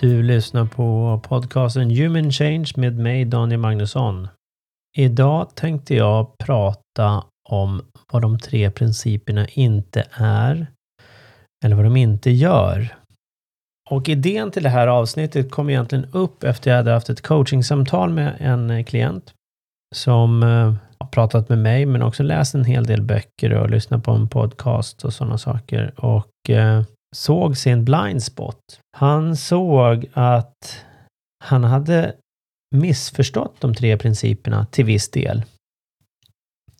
Du lyssnar på podcasten Human Change med mig Daniel Magnusson. Idag tänkte jag prata om vad de tre principerna inte är eller vad de inte gör. Och idén till det här avsnittet kom egentligen upp efter jag hade haft ett coachingsamtal med en eh, klient som eh, har pratat med mig men också läst en hel del böcker och lyssnat på en podcast och sådana saker. Och eh, såg sin blind spot. Han såg att han hade missförstått de tre principerna till viss del.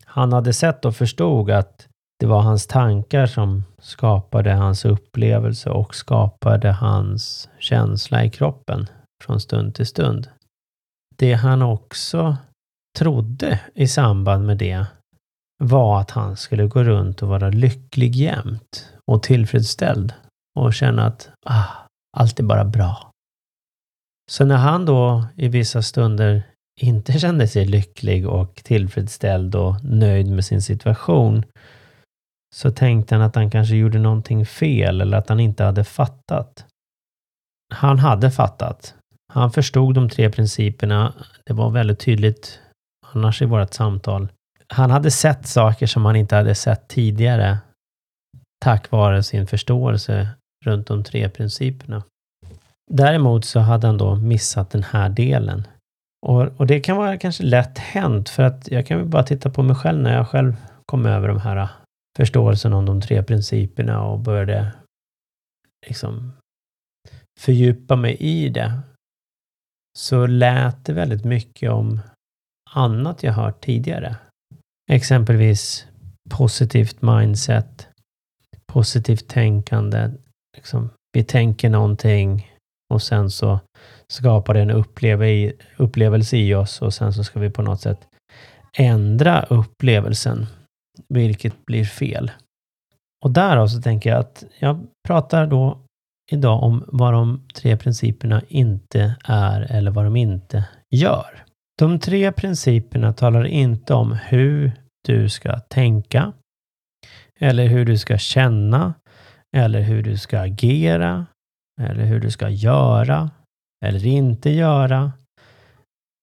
Han hade sett och förstod att det var hans tankar som skapade hans upplevelse och skapade hans känsla i kroppen från stund till stund. Det han också trodde i samband med det var att han skulle gå runt och vara lycklig jämt och tillfredsställd och känna att ah, allt är bara bra. Så när han då i vissa stunder inte kände sig lycklig och tillfredsställd och nöjd med sin situation så tänkte han att han kanske gjorde någonting fel eller att han inte hade fattat. Han hade fattat. Han förstod de tre principerna. Det var väldigt tydligt annars i vårt samtal. Han hade sett saker som han inte hade sett tidigare tack vare sin förståelse runt de tre principerna. Däremot så hade han då missat den här delen. Och, och det kan vara kanske lätt hänt för att jag kan väl bara titta på mig själv när jag själv kom över de här förståelsen om de tre principerna och började liksom fördjupa mig i det. Så lät det väldigt mycket om annat jag hört tidigare. Exempelvis positivt mindset, positivt tänkande. Liksom, vi tänker någonting och sen så skapar det en upplevelse i oss och sen så ska vi på något sätt ändra upplevelsen, vilket blir fel. Och därav så tänker jag att jag pratar då idag om vad de tre principerna inte är eller vad de inte gör. De tre principerna talar inte om hur du ska tänka eller hur du ska känna eller hur du ska agera eller hur du ska göra eller inte göra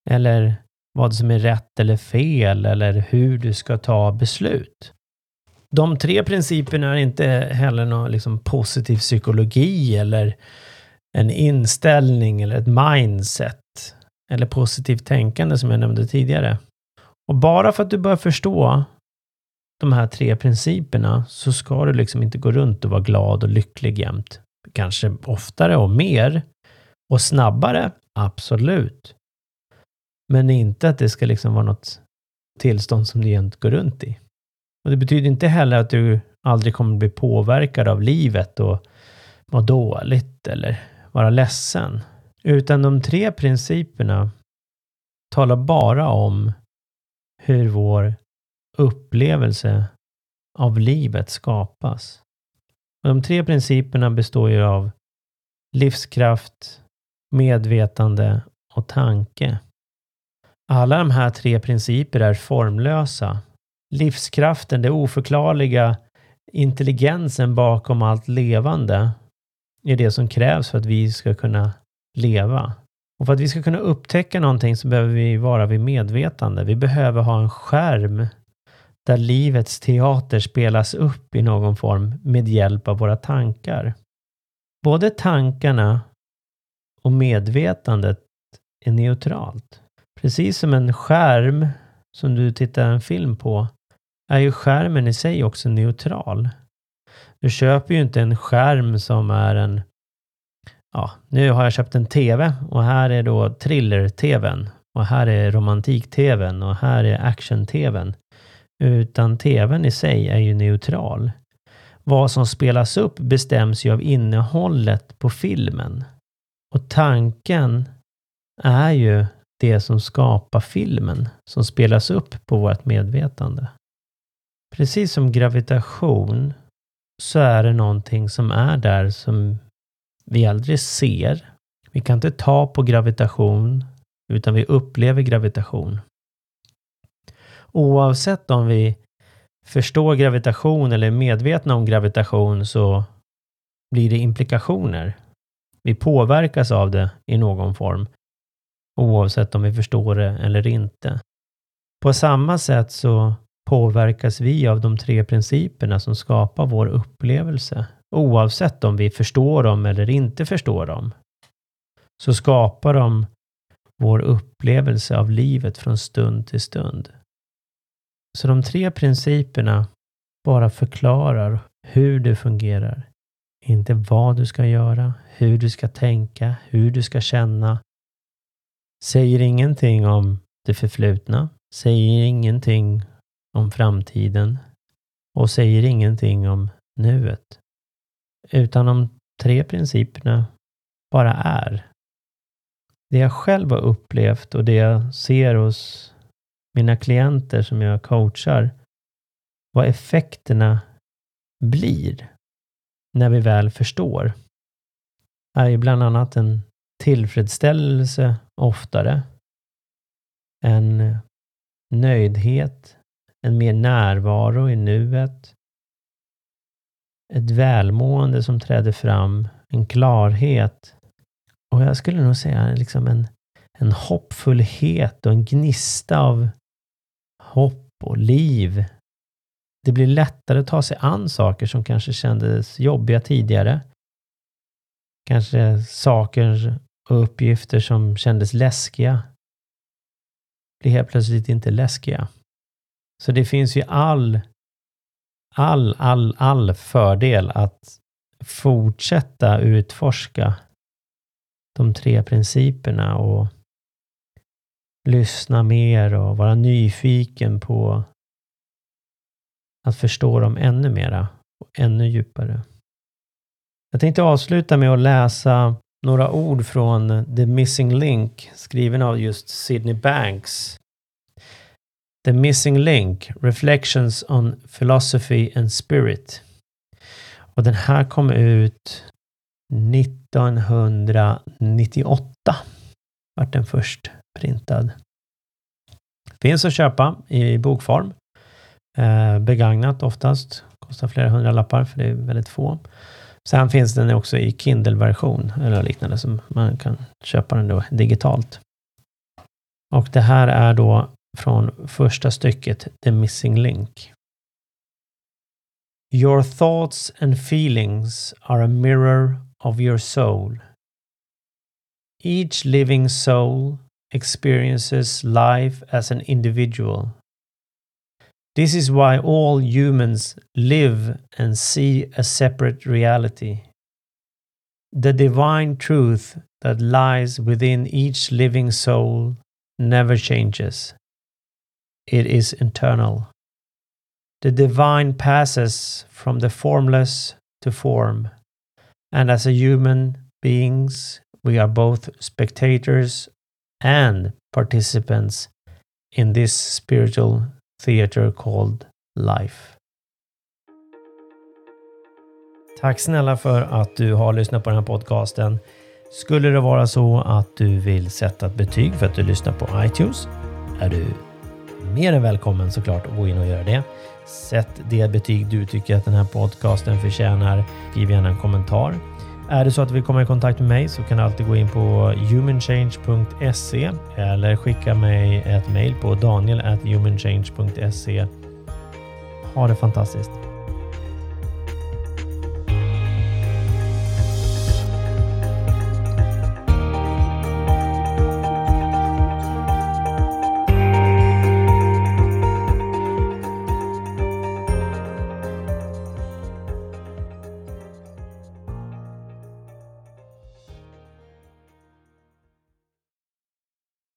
eller vad som är rätt eller fel eller hur du ska ta beslut. De tre principerna är inte heller någon liksom positiv psykologi eller en inställning eller ett mindset eller positivt tänkande som jag nämnde tidigare. Och bara för att du börjar förstå de här tre principerna så ska du liksom inte gå runt och vara glad och lycklig jämt. Kanske oftare och mer och snabbare, absolut. Men inte att det ska liksom vara något tillstånd som du jämt går runt i. Och det betyder inte heller att du aldrig kommer bli påverkad av livet och må dåligt eller vara ledsen. Utan de tre principerna talar bara om hur vår upplevelse av livet skapas. Och de tre principerna består ju av livskraft, medvetande och tanke. Alla de här tre principer är formlösa. Livskraften, det oförklarliga, intelligensen bakom allt levande är det som krävs för att vi ska kunna leva. Och för att vi ska kunna upptäcka någonting så behöver vi vara vid medvetande. Vi behöver ha en skärm där livets teater spelas upp i någon form med hjälp av våra tankar. Både tankarna och medvetandet är neutralt. Precis som en skärm som du tittar en film på är ju skärmen i sig också neutral. Du köper ju inte en skärm som är en ja, nu har jag köpt en TV och här är då thriller-TVn och här är romantik-TVn och här är action-TVn. Utan TVn i sig är ju neutral. Vad som spelas upp bestäms ju av innehållet på filmen. Och tanken är ju det som skapar filmen som spelas upp på vårt medvetande. Precis som gravitation så är det någonting som är där som vi aldrig ser. Vi kan inte ta på gravitation, utan vi upplever gravitation. Oavsett om vi förstår gravitation eller är medvetna om gravitation så blir det implikationer. Vi påverkas av det i någon form, oavsett om vi förstår det eller inte. På samma sätt så påverkas vi av de tre principerna som skapar vår upplevelse. Oavsett om vi förstår dem eller inte förstår dem. Så skapar de vår upplevelse av livet från stund till stund. Så de tre principerna bara förklarar hur du fungerar. Inte vad du ska göra, hur du ska tänka, hur du ska känna. Säger ingenting om det förflutna, säger ingenting om framtiden och säger ingenting om nuet. Utan de tre principerna bara är. Det jag själv har upplevt och det jag ser hos mina klienter som jag coachar, vad effekterna blir när vi väl förstår, är ju bland annat en tillfredsställelse oftare, en nöjdhet, en mer närvaro i nuet, ett välmående som träder fram, en klarhet och jag skulle nog säga liksom en, en hoppfullhet och en gnista av hopp och liv. Det blir lättare att ta sig an saker som kanske kändes jobbiga tidigare. Kanske saker och uppgifter som kändes läskiga blir helt plötsligt inte läskiga. Så det finns ju all, all, all, all fördel att fortsätta utforska de tre principerna och lyssna mer och vara nyfiken på att förstå dem ännu mera och ännu djupare. Jag tänkte avsluta med att läsa några ord från The Missing Link skriven av just Sidney Banks. The Missing Link Reflections on Philosophy and Spirit. Och den här kom ut 1998. Vart den först printad. Finns att köpa i bokform. Eh, begagnat oftast. Kostar flera hundra lappar för det är väldigt få. Sen finns den också i Kindle-version eller liknande som man kan köpa den då digitalt. Och det här är då från första stycket The Missing Link. Your thoughts and feelings are a mirror of your soul. Each living soul experiences life as an individual. This is why all humans live and see a separate reality. The divine truth that lies within each living soul never changes. It is internal. The divine passes from the formless to form, and as a human beings, we are both spectators and participants in this spiritual theater called life. Tack snälla för att du har lyssnat på den här podcasten. Skulle det vara så att du vill sätta ett betyg för att du lyssnar på iTunes är du mer än välkommen såklart att gå in och göra det. Sätt det betyg du tycker att den här podcasten förtjänar. Skriv gärna en kommentar. Är det så att du vill komma i kontakt med mig så kan du alltid gå in på humanchange.se eller skicka mig ett mejl på daniel.humanchange.se. Ha det fantastiskt!